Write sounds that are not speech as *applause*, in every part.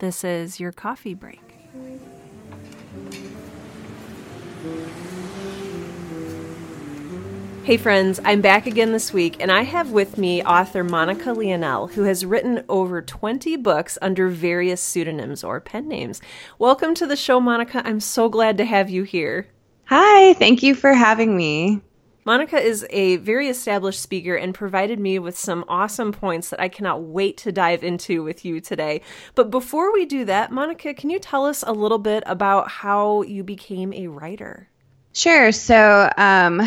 This is your coffee break. Hey friends, I'm back again this week, and I have with me author Monica Leonelle, who has written over 20 books under various pseudonyms or pen names. Welcome to the show, Monica. I'm so glad to have you here. Hi, thank you for having me. Monica is a very established speaker and provided me with some awesome points that I cannot wait to dive into with you today. But before we do that, Monica, can you tell us a little bit about how you became a writer? Sure. So, um,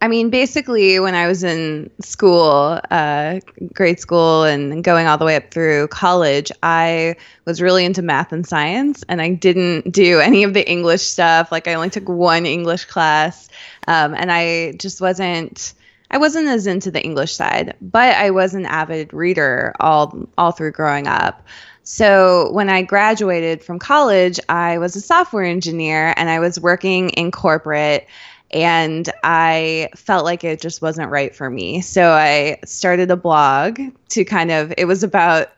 I mean, basically, when I was in school, uh, grade school, and going all the way up through college, I was really into math and science, and I didn't do any of the English stuff. Like, I only took one English class, um, and I just wasn't. I wasn't as into the English side, but I was an avid reader all all through growing up. So when I graduated from college, I was a software engineer and I was working in corporate and I felt like it just wasn't right for me. So I started a blog to kind of, it was about,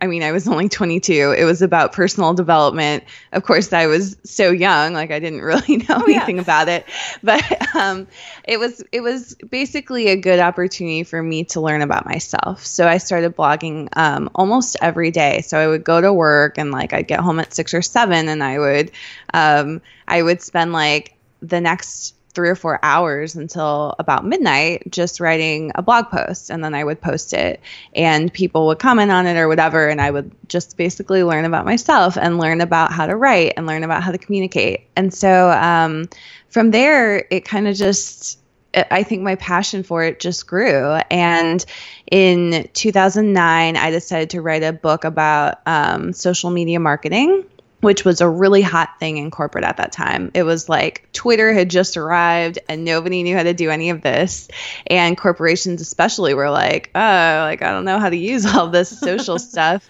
I mean, I was only 22. It was about personal development. Of course, I was so young, like I didn't *laughs* really know oh, anything yeah. about it. But um, it was it was basically a good opportunity for me to learn about myself. So I started blogging um, almost every day. So I would go to work and like I'd get home at six or seven, and I would um, I would spend like the next three or four hours until about midnight just writing a blog post and then I would post it and people would comment on it or whatever and I would just basically learn about myself and learn about how to write and learn about how to communicate. And so um, from there it kind of just I think my passion for it just grew. And in 2009, I decided to write a book about um, social media marketing which was a really hot thing in corporate at that time. It was like Twitter had just arrived and nobody knew how to do any of this. And corporations, especially, were like, oh, like, I don't know how to use *laughs* all this social stuff.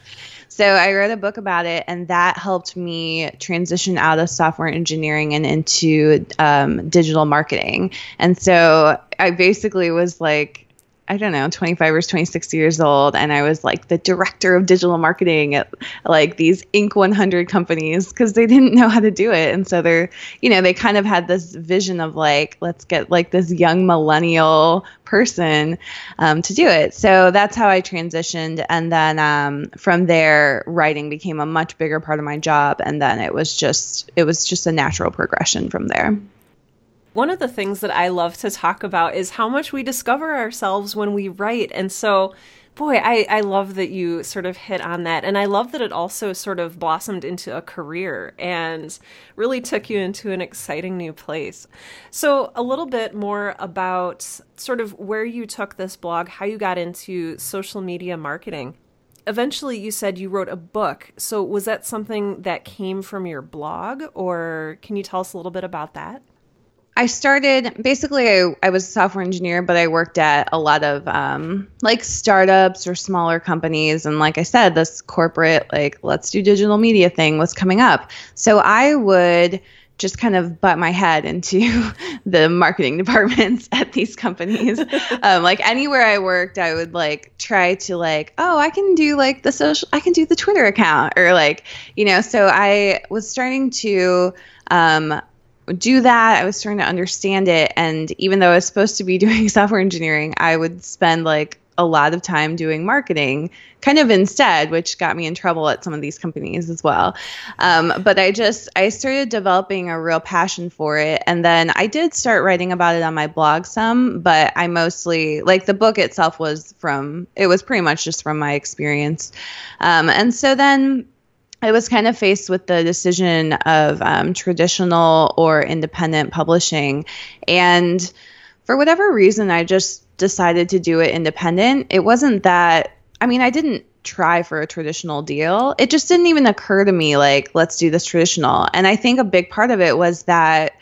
So I wrote a book about it, and that helped me transition out of software engineering and into um, digital marketing. And so I basically was like, I don't know, 25 or 26 years old, and I was like the director of digital marketing at like these Inc. 100 companies because they didn't know how to do it, and so they're, you know, they kind of had this vision of like, let's get like this young millennial person um, to do it. So that's how I transitioned, and then um, from there, writing became a much bigger part of my job, and then it was just it was just a natural progression from there. One of the things that I love to talk about is how much we discover ourselves when we write. And so, boy, I, I love that you sort of hit on that. And I love that it also sort of blossomed into a career and really took you into an exciting new place. So, a little bit more about sort of where you took this blog, how you got into social media marketing. Eventually, you said you wrote a book. So, was that something that came from your blog, or can you tell us a little bit about that? I started basically, I, I, was a software engineer, but I worked at a lot of um, like startups or smaller companies. And like I said, this corporate, like, let's do digital media thing was coming up. So I would just kind of butt my head into *laughs* the marketing *laughs* departments *laughs* at these companies. um, like anywhere I worked, I would like try to like, oh, I can do like the social, I can do the Twitter account or like, you know, so I was starting to, um, do that. I was starting to understand it. And even though I was supposed to be *laughs* doing software engineering, I would spend like a lot of time doing marketing kind of instead, which got me in trouble at some of these companies as well. Um, but I just, I started developing a real passion for it. And then I did start writing about it on my blog some, but I mostly, like the book itself was from, it was pretty much just from my experience. Um, and so then, I was kind of faced with the decision of um, traditional or independent publishing. And for whatever reason, I just decided to do it independent. It wasn't that, I mean, I didn't try for a traditional deal. It just didn't even occur to me, like, let's do this traditional. And I think a big part of it was that.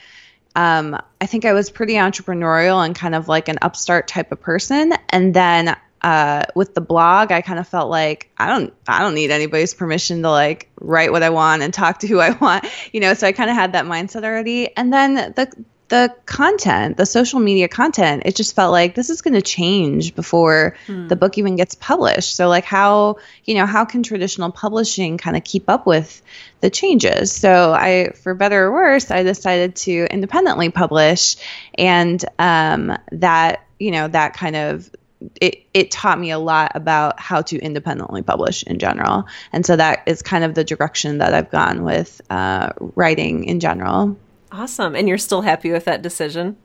Um, I think I was pretty entrepreneurial and kind of like an upstart type of person. And then uh, with the blog, I kind of felt like I don't I don't need anybody's permission to like write what I want and talk to who I want, you know. So I kind of had that mindset already. And then the the content, the social media content, it just felt like this is going to change before hmm. the book even gets published. So like how, you know, how can traditional publishing kind of keep up with the changes? So I, for better or worse, I decided to independently publish and um, that, you know, that kind of it, it taught me a lot about how to independently publish in general. And so that is kind of the direction that I've gone with uh, writing in general. Awesome. And you're still happy with that decision?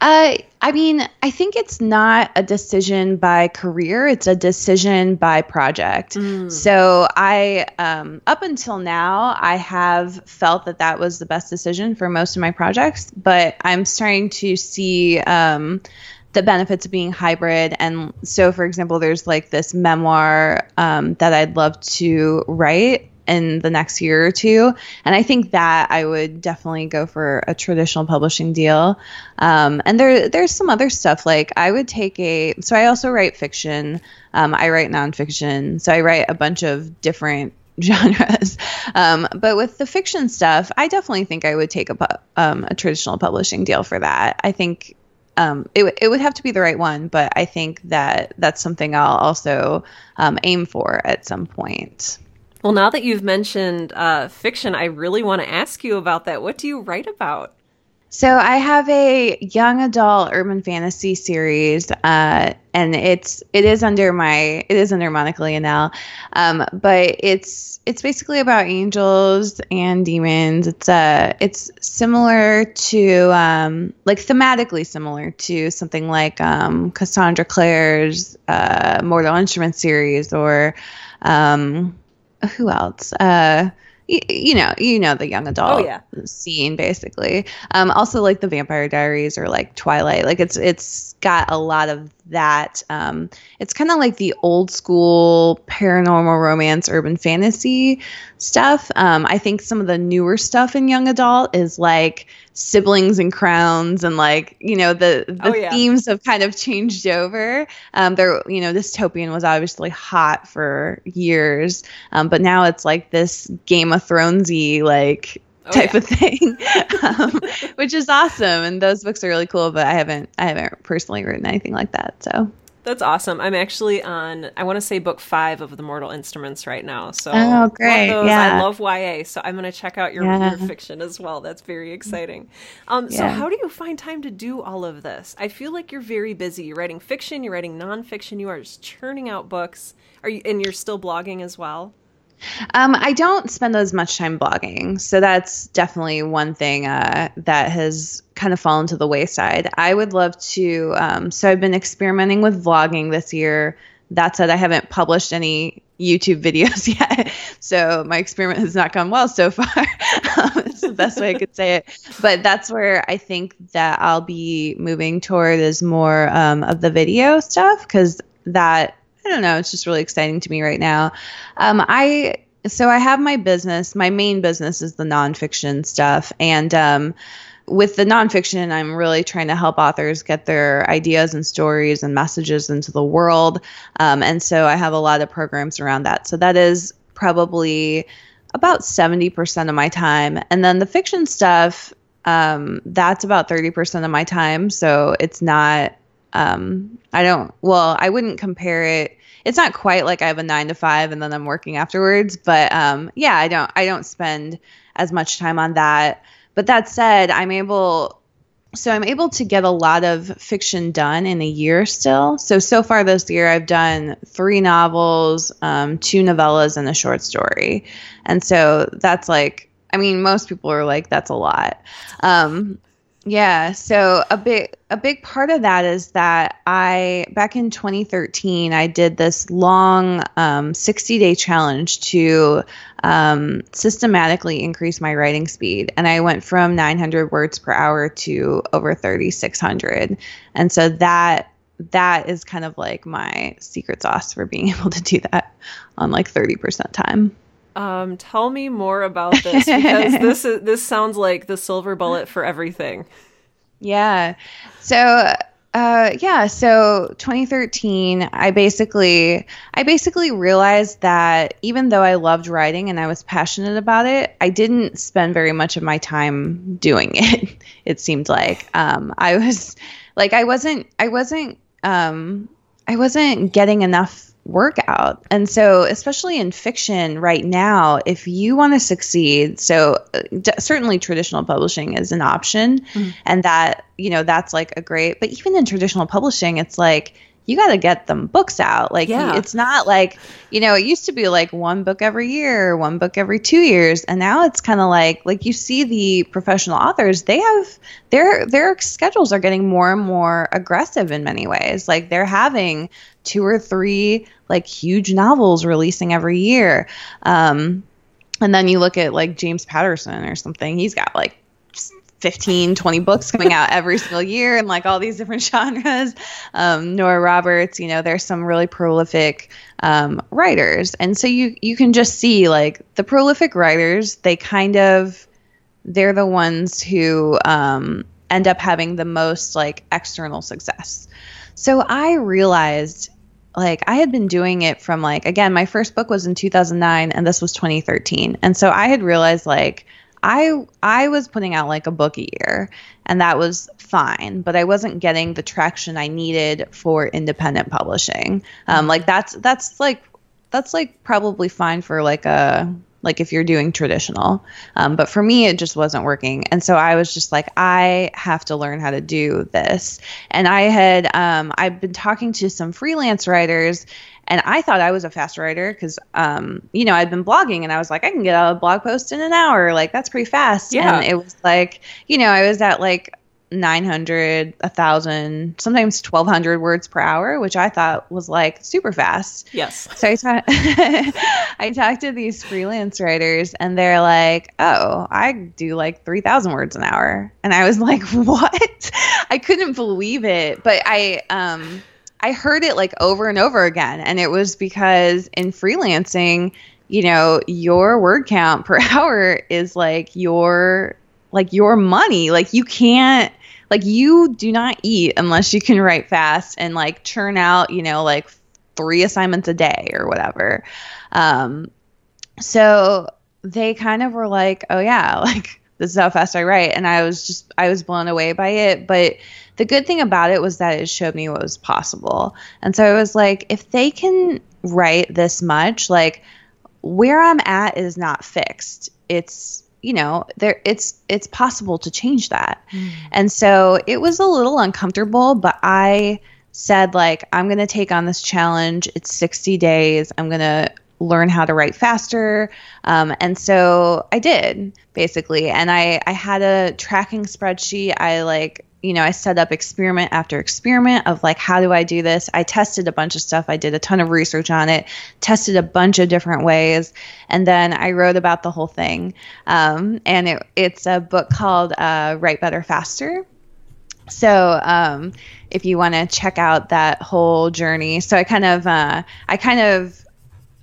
Uh, I mean, I think it's not a decision by career; it's a decision by project. Mm. So I, um, up until now, I have felt that that was the best decision for most of my projects. But I'm starting to see um, the benefits of being hybrid. And so, for example, there's like this memoir um, that I'd love to write in the next year or two. And I think that I would definitely go for a traditional publishing deal. Um, and there, there's some other stuff like I would take a. So I also write fiction. Um, I write nonfiction. So I write a bunch of different *laughs* genres. Um, but with the fiction stuff, I definitely think I would take a, um, a traditional publishing deal for that. I think um, it, it would have to be the right one, but I think that that's something I'll also um, aim for at some point. Well, now that you've mentioned uh, fiction, I really want to ask you about that. What do you write about? So I have a young adult urban fantasy series, uh, and it's it is under my it is under Monica Leonelle, um, but it's it's basically about angels and demons. It's uh it's similar to um, like thematically similar to something like um, Cassandra Clare's uh, Mortal Instruments series or um, who else? Uh, you, you know, you know the young adult oh, yeah. scene basically. Um, also like the Vampire Diaries or like Twilight. Like it's it's got a lot of that. Um, it's kind of like the old school paranormal romance, urban fantasy stuff. Um, I think some of the newer stuff in young adult is like siblings and crowns, and like you know the the oh, yeah. themes have kind of changed over. Um, there, you know, dystopian was obviously hot for years, um, but now it's like this Game of Thronesy like Oh, type yeah. of thing, *laughs* um, which is awesome. And those books are really cool. But I haven't I haven't personally written anything like that. So that's awesome. I'm actually on I want to say book five of the Mortal Instruments right now. So oh great, love yeah. I love YA, so I'm going to check out your, yeah. your fiction as well. That's very exciting. Um, so how do you find time to do all of this? I feel like you're very busy. You're writing fiction, you're writing nonfiction, you are just churning out books. Are you and you're still blogging as well? Um, I don't spend as much time blogging, so that's definitely one thing uh, that has kind of fallen to the wayside. I would love to. Um, so I've been experimenting with vlogging this year. That said, I haven't published any YouTube *laughs* videos yet, so my experiment has not gone well so far. *laughs* um, it's the best way I could say it. But that's where I think that I'll be moving toward is more um, of the video stuff because that I don't know. It's just really exciting to me right now. Um, I so I have my business. My main business is the nonfiction stuff, and um, with the nonfiction, I'm really trying to help authors get their ideas and stories and messages into the world. Um, and so I have a lot of programs around that. So that is probably about 70% of my time. And then the fiction stuff, um, that's about 30% of my time. So it's not, um, I don't, well, I wouldn't compare it it's not quite like I have a nine to five and then I'm working afterwards. But um, yeah, I don't I don't spend as much time on that. But that said, I'm able so I'm able to get a lot of fiction done in a year still. So so far this year, I've done three novels, um, two novellas, and a short story, and so that's like I mean, most people are like, that's a lot. Um, yeah, so a big a big part of that is that I back in 2013 I did this long um, 60 day challenge to um, systematically increase my writing speed, and I went from 900 words per hour to over 3600, and so that that is kind of like my secret sauce for being *laughs* able to do that on like 30% time. Um, tell me more about this because *laughs* this is, this sounds like the silver bullet for everything. Yeah. So, uh, yeah. So 2013, I basically, I basically realized that even though I loved writing and I was passionate about it, I didn't spend very much of my time doing it. *laughs* it seemed like um, I was, like, I wasn't, I wasn't, um, I wasn't getting enough workout. And so, especially in fiction right now, if you want to succeed, so uh, d- certainly traditional publishing is an option, mm-hmm. and that, you know, that's like a great, but even in traditional publishing, it's like, you got to get them books out. Like yeah. it's not like, you know, it used to be like one book every year, one book every 2 years, and now it's kind of like like you see the professional authors, they have their their schedules are getting more and more aggressive in many ways. Like they're having two or three like huge novels releasing every year. Um and then you look at like James Patterson or something, he's got like 15, 20 books coming out every *laughs* single year and like all these different *laughs* genres. Um, Nora Roberts, you know, there's some really prolific um, writers. And so you, you can just see like the prolific writers, they kind of, they're the ones who um, end up having the most like external success. So I realized like I had been doing it from like, again, my first book was in 2009 and this was 2013. And so I had realized like, I I was putting out like a book a year and that was fine, but I wasn't getting the traction I needed for independent publishing. Um, like that's that's like that's like probably fine for like a like if you're doing traditional. Um, but for me, it just wasn't working. And so I was just like, I have to learn how to do this. And I had, um, I've been talking to some freelance writers and I thought I was a fast writer because, um, you know, I'd been blogging and I was like, I can get a blog post in an hour. Like, that's pretty fast. Yeah. And it was like, you know, I was at like 900, 1,000, sometimes 1,200 words per hour, which I thought was like super fast. Yes. So I, ta- *laughs* I talked to these freelance writers and they're like, oh, I do like 3,000 words an hour. And I was like, *laughs* what? I couldn't believe it. But I, um, I heard it like over and over again. And it was because in freelancing, you know, your word count per *laughs* hour is like your like your money. Like you can't like you do not eat unless you can write fast and like churn out, you know, like three assignments a day or whatever. Um so they kind of were like, "Oh yeah, *laughs* like this is how fast I write." And I was just I was blown away by it, but the good thing about it was that it showed me what was possible. And so I was like, if they can write this much, like where I'm at is not fixed. It's you know there it's it's possible to change that. Mm. and so it was a little uncomfortable but i said like i'm going to take on this challenge. It's 60 days. I'm going to learn how to write faster. Um, and so i did basically. And i i had a tracking spreadsheet. I like you know, I set up experiment after experiment of like, how do I do this? I tested a bunch of stuff. I did a ton of research on it, tested a bunch of different ways, and then I wrote about the whole thing. Um, and it, it's a book called uh, Write Better Faster. So um, if you want to check out that whole journey, so I kind of, uh, I kind of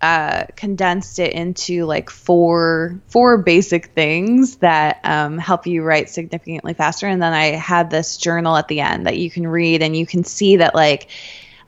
uh, condensed it into like four four basic things that um, help you write significantly faster and then i had this journal at the end that you can read and you can see that like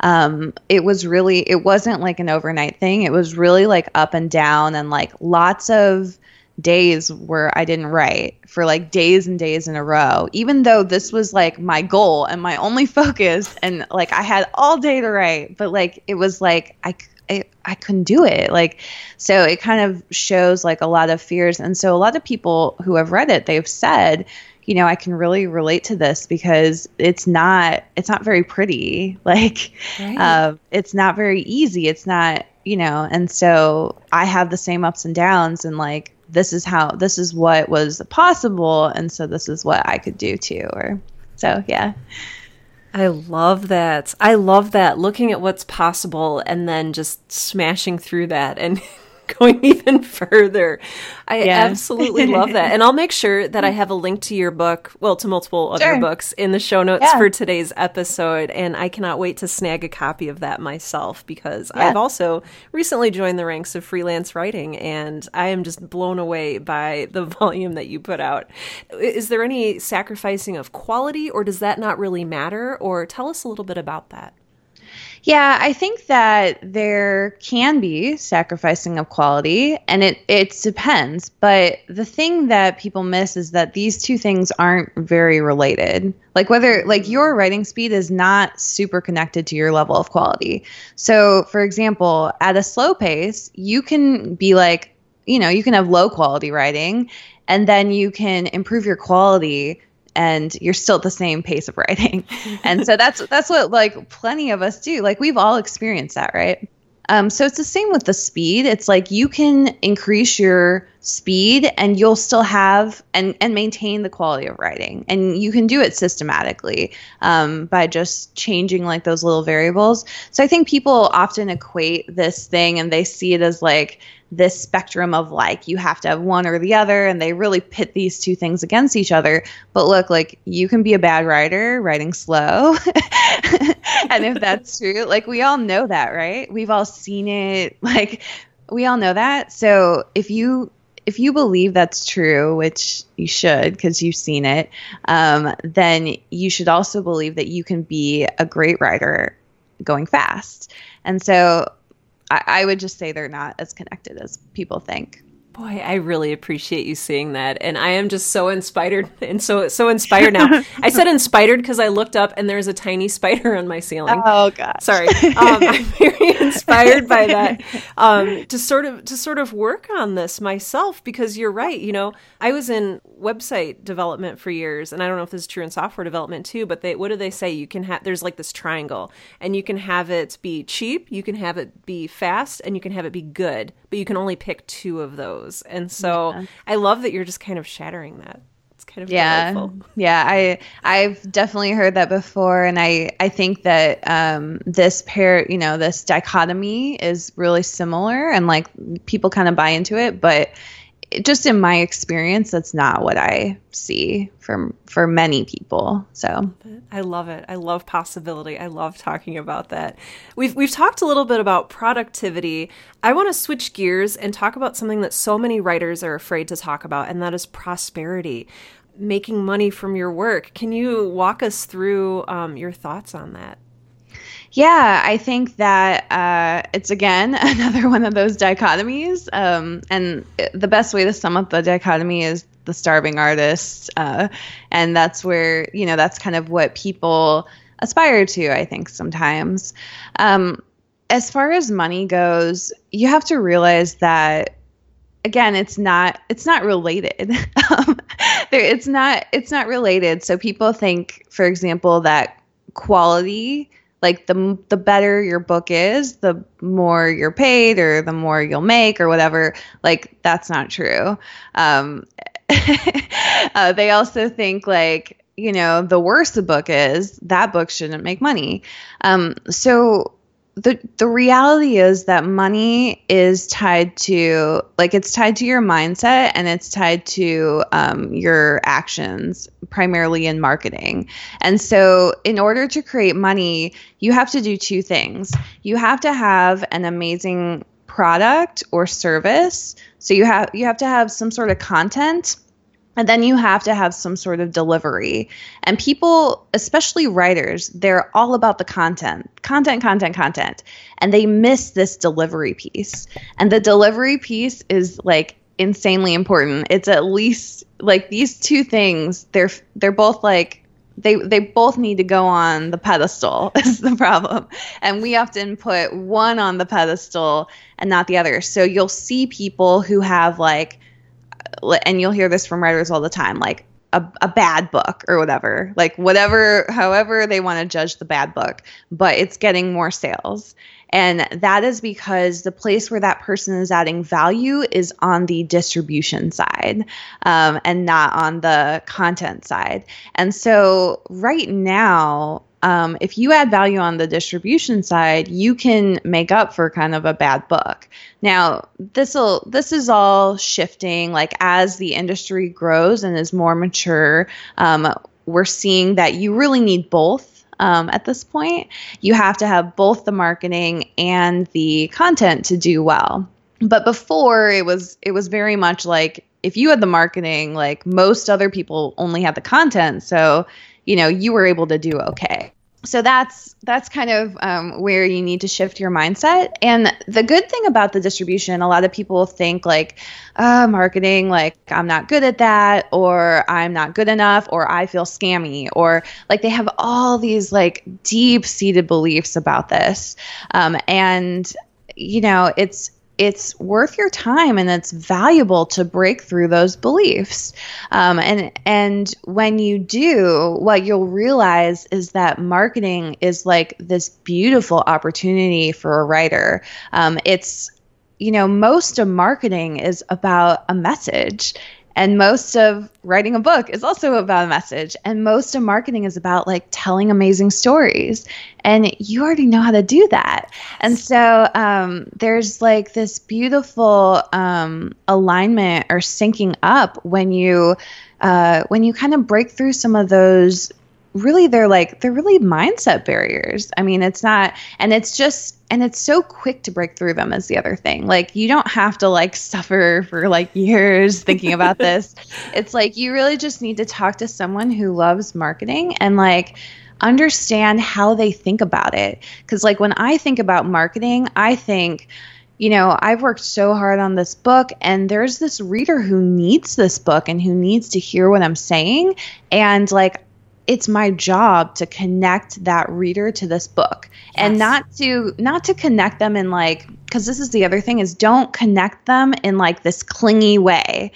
um, it was really it wasn't like an overnight thing it was really like up and down and like lots of days where I didn't write for like days and days in a row, even though this was like my goal and my only *laughs* focus. And like I had all day to write, but like it was like I, I, I couldn't do it. Like, so it kind of shows like a lot of fears. And so a lot of people who have read it, they've said, you know, I can really relate to this because it's not, it's not very pretty. *laughs* Like, right. uh, it's not very easy. It's not, you know, and so I have the same ups and downs and like, this is how, this is what was possible. And so this is what I could do too. Or so, yeah. I love that. I love that looking at what's possible and then just smashing through that and *laughs* *laughs* going even further. I yeah. absolutely love that. And I'll make sure that I have a link to your book, well, to multiple other sure. books in the show notes yeah. for today's episode. And I cannot wait to snag a copy of that myself because yeah. I've also recently joined the ranks of freelance writing and I am just blown away by the *laughs* volume that you put out. Is there any sacrificing of quality or does that not really matter? Or tell us a little bit about that. Yeah, I think that there can be sacrificing of quality and it it depends, but the thing that people miss is that these two things aren't very related. Like whether like your writing speed is not super connected to your level of quality. So, for example, at a slow pace, you can be like, you know, you can have low quality writing and then you can improve your quality and you're still at the same pace of writing. *laughs* and so that's that's what like plenty of us do. Like we've all experienced that, right? Um, so it's the same with the speed. It's like you can increase your speed and you'll still have and, and maintain the quality of writing. And you can do it systematically um, by just changing like those little variables. So I think people often equate this thing and they see it as like this spectrum of like you have to have one or the other and they really pit these two things against each other but look like you can be a bad writer writing slow *laughs* and if that's true like we all know that right? We've all seen it. *laughs* Like we all know that. So if you if you believe that's true which you should because you've seen it um, then you should also believe that you can be a great writer going fast. And so I, I would just say they're not as connected as people think. Boy, I really appreciate you seeing that, and I am just so inspired *laughs* and so so inspired now. I said inspired because I looked up and there's a tiny spider on my ceiling. Oh God, sorry. *laughs* Um, I'm very inspired by that um, to sort of to sort of work on this myself because you're right. You know, I was in website development for years, and I don't know if this is true in software development too. But they what do they say? You can have there's like this triangle, and you can have it be cheap, you can have it be fast, and you can have it be good, but you can only pick two of those those. And so yeah. I love that you're just kind of shattering that. It's kind of yeah, delightful. yeah. I I've definitely heard that before, and I I think that um, this pair, you know, this dichotomy is really similar, and like people kind of buy into it, but just in my experience, that's not what I see for for many people. So I love it. I love possibility. I love talking about that. We've we've talked a little bit about productivity. I want to switch gears and talk about something that so many writers are afraid to talk about, and that is prosperity, making money from your work. Can you walk us through um, your thoughts on that? Yeah, I think that uh, it's again *laughs* another one of those dichotomies. Um, and the best way to sum up the dichotomy is the starving artist. Uh, and that's where, you know, that's kind of what people aspire to, I think, sometimes. Um, as far as money goes, you have to realize that again it's not it's not related *laughs* um, it's not it's not related so people think for example that quality like the the better your book is the more you're paid or the more you'll make or whatever. Like that's not true. Um, *laughs* uh, they also think like you know the worse the book is that book shouldn't make money. Um, so the the reality is that money is tied to like it's tied to your mindset and it's tied to um, your actions primarily in marketing. And so in order to create money you have to do two things. You have to have an amazing product or service. So you have you have to have some sort of content and then you have to have some sort of delivery. And people, especially writers, they're all about the content, content, content, content. And they miss this delivery piece. And the delivery piece is like insanely important. It's at least like these two things, they're they're both like they they both need to go on the pedestal *laughs* is the problem and we often put one on the pedestal and not the other so you'll see people who have like and you'll hear this from writers all the time, like a, a bad book or whatever, like whatever, however they want to judge the bad book, but it's getting more sales. And that is because the place where that person is adding value is on the distribution side um, and not on the content side. And so, right now, um, if you add value on the distribution side, you can make up for kind of a bad book. Now, this will this is all shifting. Like as the industry grows and is more mature, um, we're seeing that you really need both. Um, at this point, you have to have both the marketing and the content to do well. But before, it was it was very much like if you had the marketing, like most other people only had the content. So you know you were able to do okay. So that's that's kind of um, where you need to shift your mindset. And the good thing about the distribution a lot of people think like uh, marketing like i'm not good at that or i'm not good enough or i feel scammy or like they have all these like deep seated beliefs about this. Um, and you know it's it's worth your time and it's valuable to break through those beliefs. Um, and and when you do, what you'll realize is that marketing is like this beautiful opportunity for a writer. Um, it's you know most of marketing is about a message and most of writing a book is also about a message. And most of marketing is about like telling amazing stories. And you already know how to do that. And so um, there's like this beautiful um, alignment or syncing up when you uh, when you kind of break through some of those really they're like they're really mindset barriers. I mean, it's not and it's just and it's so quick to break through them is the other thing. Like you don't have to like suffer for like years *laughs* thinking about this. It's like you really just need to talk to someone who loves marketing and like understand how they think about it. Cuz like when I think about marketing, I think you know, I've worked so hard on this book, and there's this reader who needs this book and who needs to hear what I'm saying. And like, it's my job to connect that reader to this book. Yes. and not to not to connect them in like because this is the other thing is don't connect them in like this clingy way.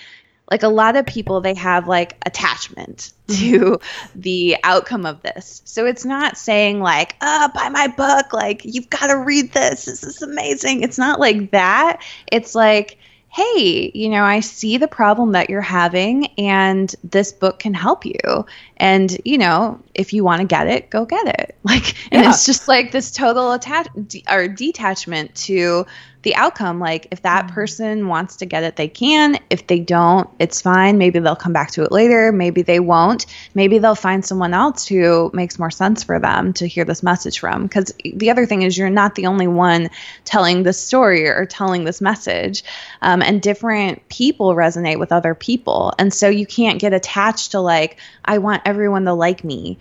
Like a lot of people they have like attachment to mm-hmm. the outcome of this. So it's not saying like oh buy my book like you've got to read this this is amazing. It's not like that. It's like hey, you know, I see the problem that you're having, and this book can help you. And, you know, if you want to get it, go get it. *laughs* Like, and yeah. it's just like this total attach or detachment to the outcome. Like, if that mm-hmm. person wants to get it, they can. If they don't, it's fine. Maybe they'll come back to it later. Maybe they won't. Maybe they'll find someone else who makes more sense for them to hear this message from. Because the other thing is, you're not the only one telling this story or telling this message. Um, and different people resonate with other people. And so you can't get attached to, like, I want everyone to like me.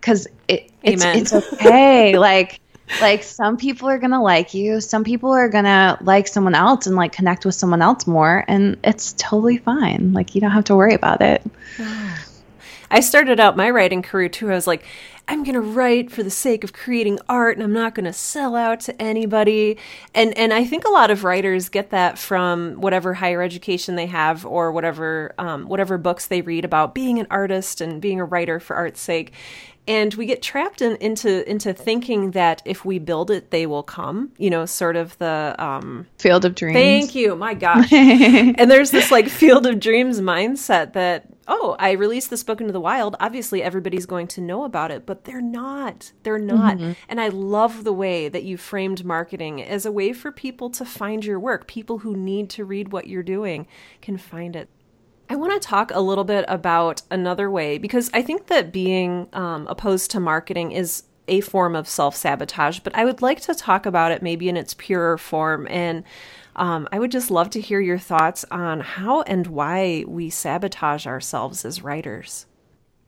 Because it, it's, it's okay. *laughs* like, like some people are gonna like you some people are gonna like someone else and like connect with someone else more and it's totally fine. Like you don't have to worry about it. *sighs* I started out my writing career too. I was like i'm gonna write for the sake of creating art and i'm not gonna sell out to anybody. And and i think a lot of writers get that from whatever higher education they have or whatever um, whatever books they read about being an artist and being a writer for art's sake and we get trapped in, into into thinking that if we build it they will come you know sort of the um, field of dreams. Thank you my gosh. *laughs* And there's this like field of dreams mindset that oh i released this book into the wild. Obviously everybody's going to know about it but they're not. They're not. Mm-hmm. and i love the way that you framed marketing as a way for people to find your work. People who need to read what you're doing can find it I want to talk a little bit about another way because I think that being um, opposed to marketing is a form of self sabotage, but I would like to talk about it maybe in its purer form. And um, I would just love to hear your thoughts on how and why we sabotage ourselves as writers.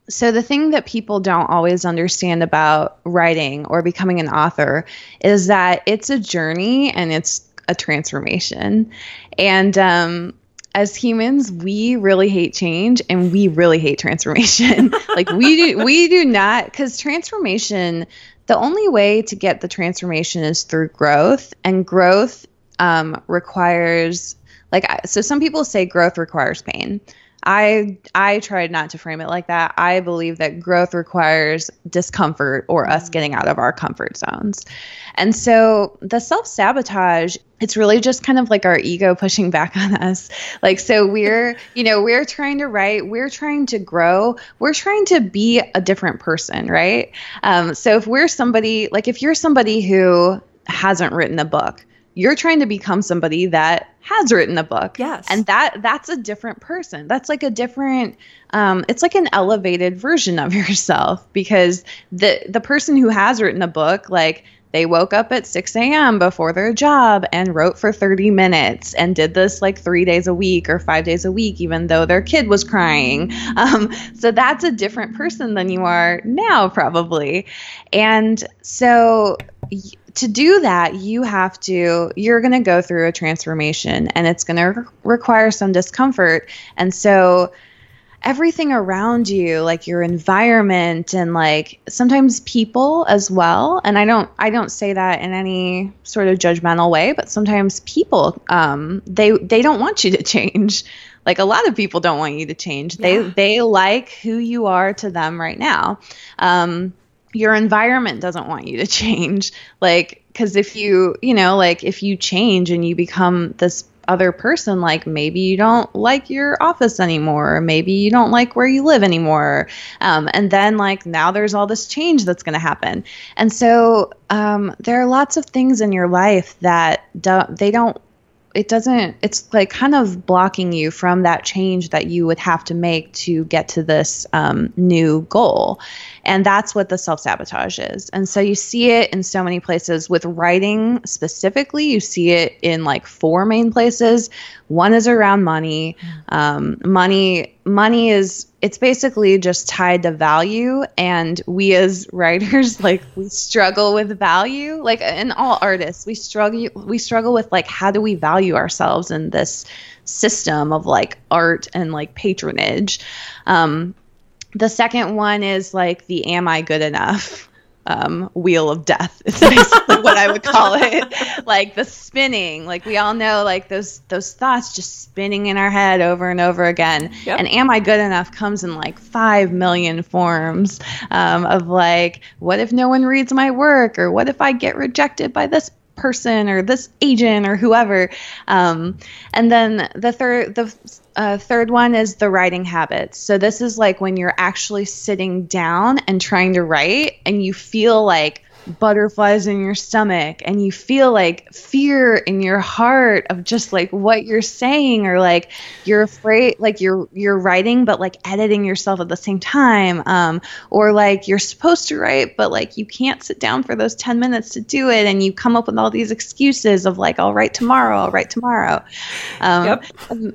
So, the thing that people don't always understand about writing or becoming an author is that it's a journey and it's a transformation. And um, as humans, we really hate change and we really hate transformation. *laughs* like we do we do not cuz transformation the only way to get the transformation is through growth and growth um, requires like so some people say growth requires pain. I I tried not to frame it like that. I believe that growth requires discomfort or us getting out of our comfort zones. And so the self-sabotage it's really just kind of like our ego pushing back on us. Like, so we're, you know, we're trying to write, we're trying to grow, we're trying to be a different person, right? Um, so if we're somebody, like, if you're somebody who hasn't written a book, you're trying to become somebody that has written a book. Yes. And that that's a different person. That's like a different um, it's like an elevated version of *laughs* yourself because the the person who has written a book, like they woke up at 6 a.m. before their job and wrote for 30 minutes and did this like three days a week or five days a week, even though their kid was crying. *laughs* Um, so that's a different person than you are now, probably. And so to do that, you have to, you're going to go through a transformation and it's going to re- require some discomfort. And so, everything around you like your environment and like sometimes people as well and i don't i don't say that in any sort of judgmental way but sometimes people um they they don't want you to change like a lot of people don't want you to change yeah. they they like who you are to them right now um your environment doesn't want you to *laughs* change. Like because if you you know like if you change and you become this other person like maybe you don't like your office anymore or maybe you don't like where you live anymore. Um, and then like now there's all this change that's going to happen. And so um, there are lots of things in your life that don't they don't it doesn't it's like kind of blocking you from that change that you would have to make to get to this um, new goal. And that's what the self sabotage is. And so you see it in so many places with writing specifically. You see it in like four main places. One is around money. Um, money money is it's basically just tied to value and we as writers *laughs* like we struggle with value. Like in all artists we struggle we struggle with like how do we value ourselves in this system of like art and like patronage? Um, the second one is like the am i good enough um, wheel of death is *laughs* basically what I would call it. *laughs* like the spinning, like we all know, like those those thoughts just spinning in our head over and over again. Yep. And am I good enough comes in like five million forms um, of like, what if no one reads my work, or what if I get rejected by this person or this agent or whoever. Um, and then the third the uh, third one is the writing habits. So this is like when you're actually sitting down and trying to write, and you feel like butterflies in your stomach and you feel like fear in your heart of just like what you're saying or like you're afraid like you're you're writing but like editing yourself at the same time um, or like you're supposed to write but like you can't sit down for those 10 minutes to do it and you come up with all these excuses of like I'll write tomorrow I'll write tomorrow um, yep.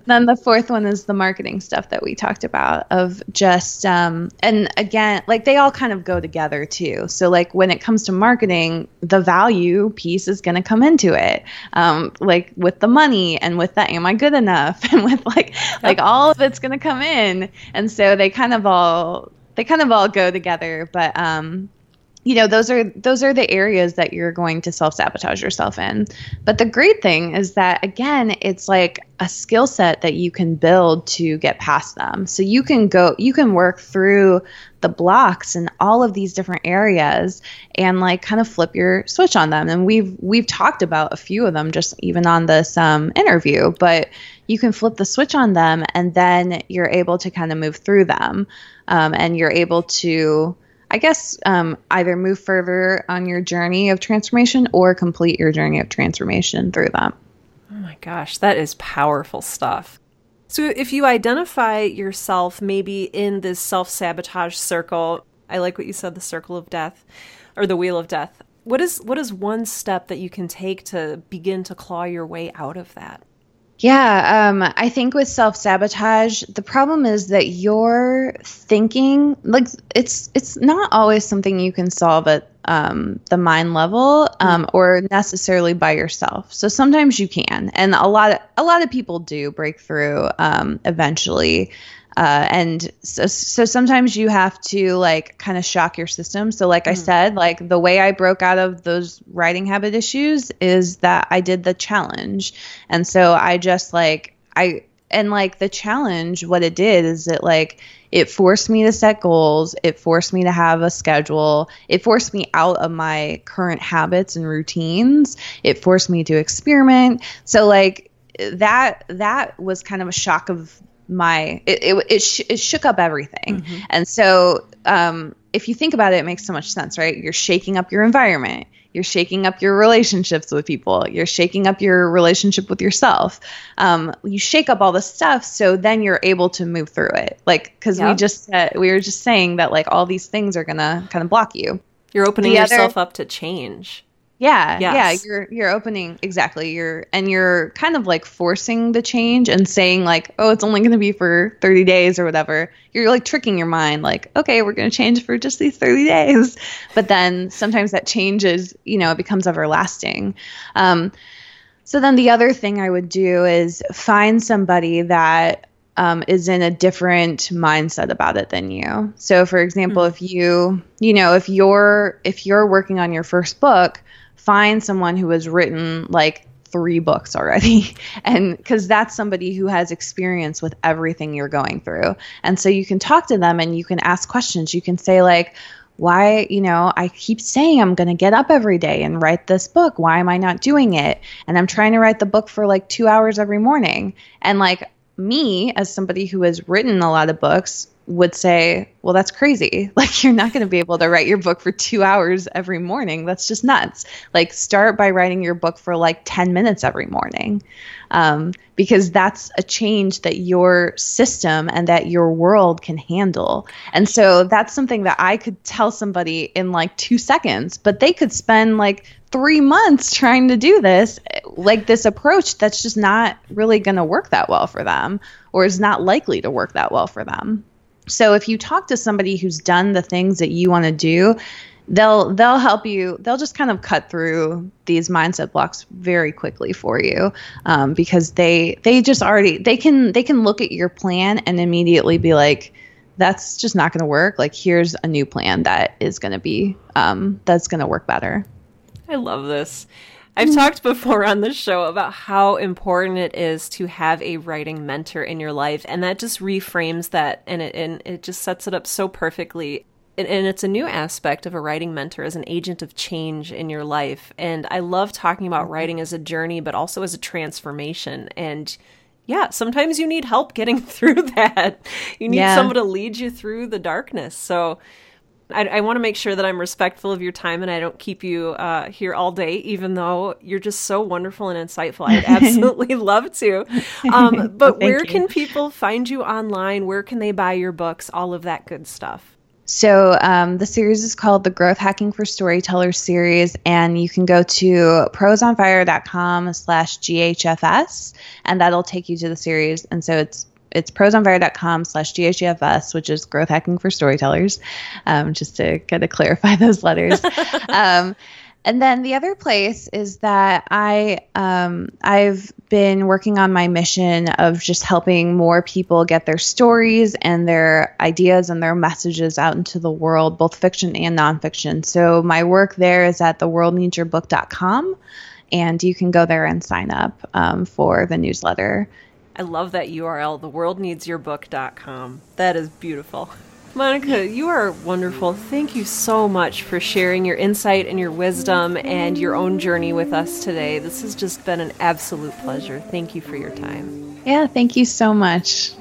then the fourth one is the marketing stuff that we talked about of just um, and again like they all kind of go together too so like when it comes to marketing, the value piece is going to come into it, um, like with the money and with the am I good enough? *laughs* And with like like all of it's going to come in, and so they kind of all they kind of all go together. But um, you know those are those are the areas that you're going to self-sabotage yourself in. But the great thing is that again it's like a skill set that you can build to get past them. So you can go you can work through the blocks in all of these different areas and like kind of flip your switch on them. And we've we've talked about a few of them just even on this um, interview but you can flip the switch on them and then you're able to kind of move through them um, and you're able to I guess um, either move further on your journey of transformation or complete your journey of transformation through them. Oh my gosh, that is powerful stuff. So, if you identify yourself maybe in this self sabotage circle, I like what you said the circle of death or the wheel of death. What is what is one step that you can take to begin to claw your way out of that? Yeah, um, I think with self sabotage, the problem is that you're thinking like it's it's not always something you can solve at um, the mind level um, mm-hmm. or necessarily by yourself. So sometimes you can, and a lot of a lot of people do break through um, eventually. Uh, and so, so sometimes you have to like kind of shock your system. So, like mm. I said, like the way I broke out of those writing habit issues is that I did the challenge. And so I just like, I, and like the challenge, what it did is it like it forced me to set goals. It forced me to have a schedule. It forced me out of my current habits and routines. It forced me to experiment. So like that that was kind of a shock of my it it, it, sh- it shook up everything. Mm-hmm. And so um, if you think about it, it makes so much sense, right? You're shaking up your environment you're shaking up your relationships with people you're shaking up your relationship with yourself um, you shake up all the stuff so then you're able to move through it like because yep. we just uh, we were just saying that like all these things are gonna kind of block you you're opening the yourself other, up to change yeah, yes. yeah, you're you're opening exactly. You're and you're kind of like forcing the change and saying like, "Oh, it's only going to be for 30 days or whatever." You're like tricking your mind like, "Okay, we're going to change for just these 30 days." But then sometimes that changes, you know, it becomes everlasting. Um, so then the other thing I would do is find somebody that um, is in a different mindset about it than you. So, for example, mm-hmm. if you, you know, if you're if you're working on your first book, find someone who has written like three books already. *laughs* And because that's somebody who has experience with everything you're going through. And so you can talk to them and you can ask questions. You can say like why you know i keep saying i'm going to get up every day and write this book. Why am i not doing it? And i'm trying to write the book for like two hours every morning. And like me as somebody who has written a lot of books would say, well, that's crazy. *laughs* Like, you're not going to be able to write your book for two hours every morning. That's just nuts. Like, start by writing your book for like 10 minutes every morning. Um, because that's a change that your system and that your world can handle. And so that's something that I could tell somebody in like two seconds, but they could spend like three months *laughs* trying to do this, like this approach that's just not really going to work that well for them or is not likely to work that well for them. So if you talk to somebody who's done the things that you want to do, they'll they'll help you. They'll just kind of cut through these mindset blocks very quickly for you um, because they they just already they can they can look at your plan and immediately be like that's just not going to work like here's a new plan that is going to be um, that's going to work better i love this I've talked before on the show about how important it is to have a writing mentor in your life, and that just reframes that and it and it just sets it up so perfectly. And, and it's a new aspect of a writing mentor as an agent of change in your life. And I love talking about mm-hmm. writing as a journey, but also as a transformation. And yeah, sometimes you need help getting *laughs* through that. You need yeah. someone to lead you through the darkness. So I, I want to make sure that I'm respectful of your time and I don't keep you uh, here all day, even though you're just so wonderful and insightful. I'd *laughs* absolutely love to. Um, *laughs* but well, where you. can people find you online? Where can they buy your books? All of that good stuff. So um, the series is called the Growth Hacking for Storytellers series, and you can go to prosonfire.com slash GHFS, and that'll take you to the series. And so it's it's prosonfire.com slash GHFS, which is growth hacking for storytellers, um, just to kind of clarify *laughs* those letters. *laughs* um, and then the other place is that I um, I've been working on my mission of just helping more people get their stories and their ideas and their messages out into the world, both fiction and nonfiction. So my work there is at theworldneedsyourbook.com, and you can go there and sign up um, for the newsletter. I love that URL, theworldneedsyourbook.com. That is beautiful. Monica, you are wonderful. Thank you so much for sharing your insight and your wisdom and your own journey with us today. This has just been an absolute pleasure. Thank you for your time. Yeah, thank you so much.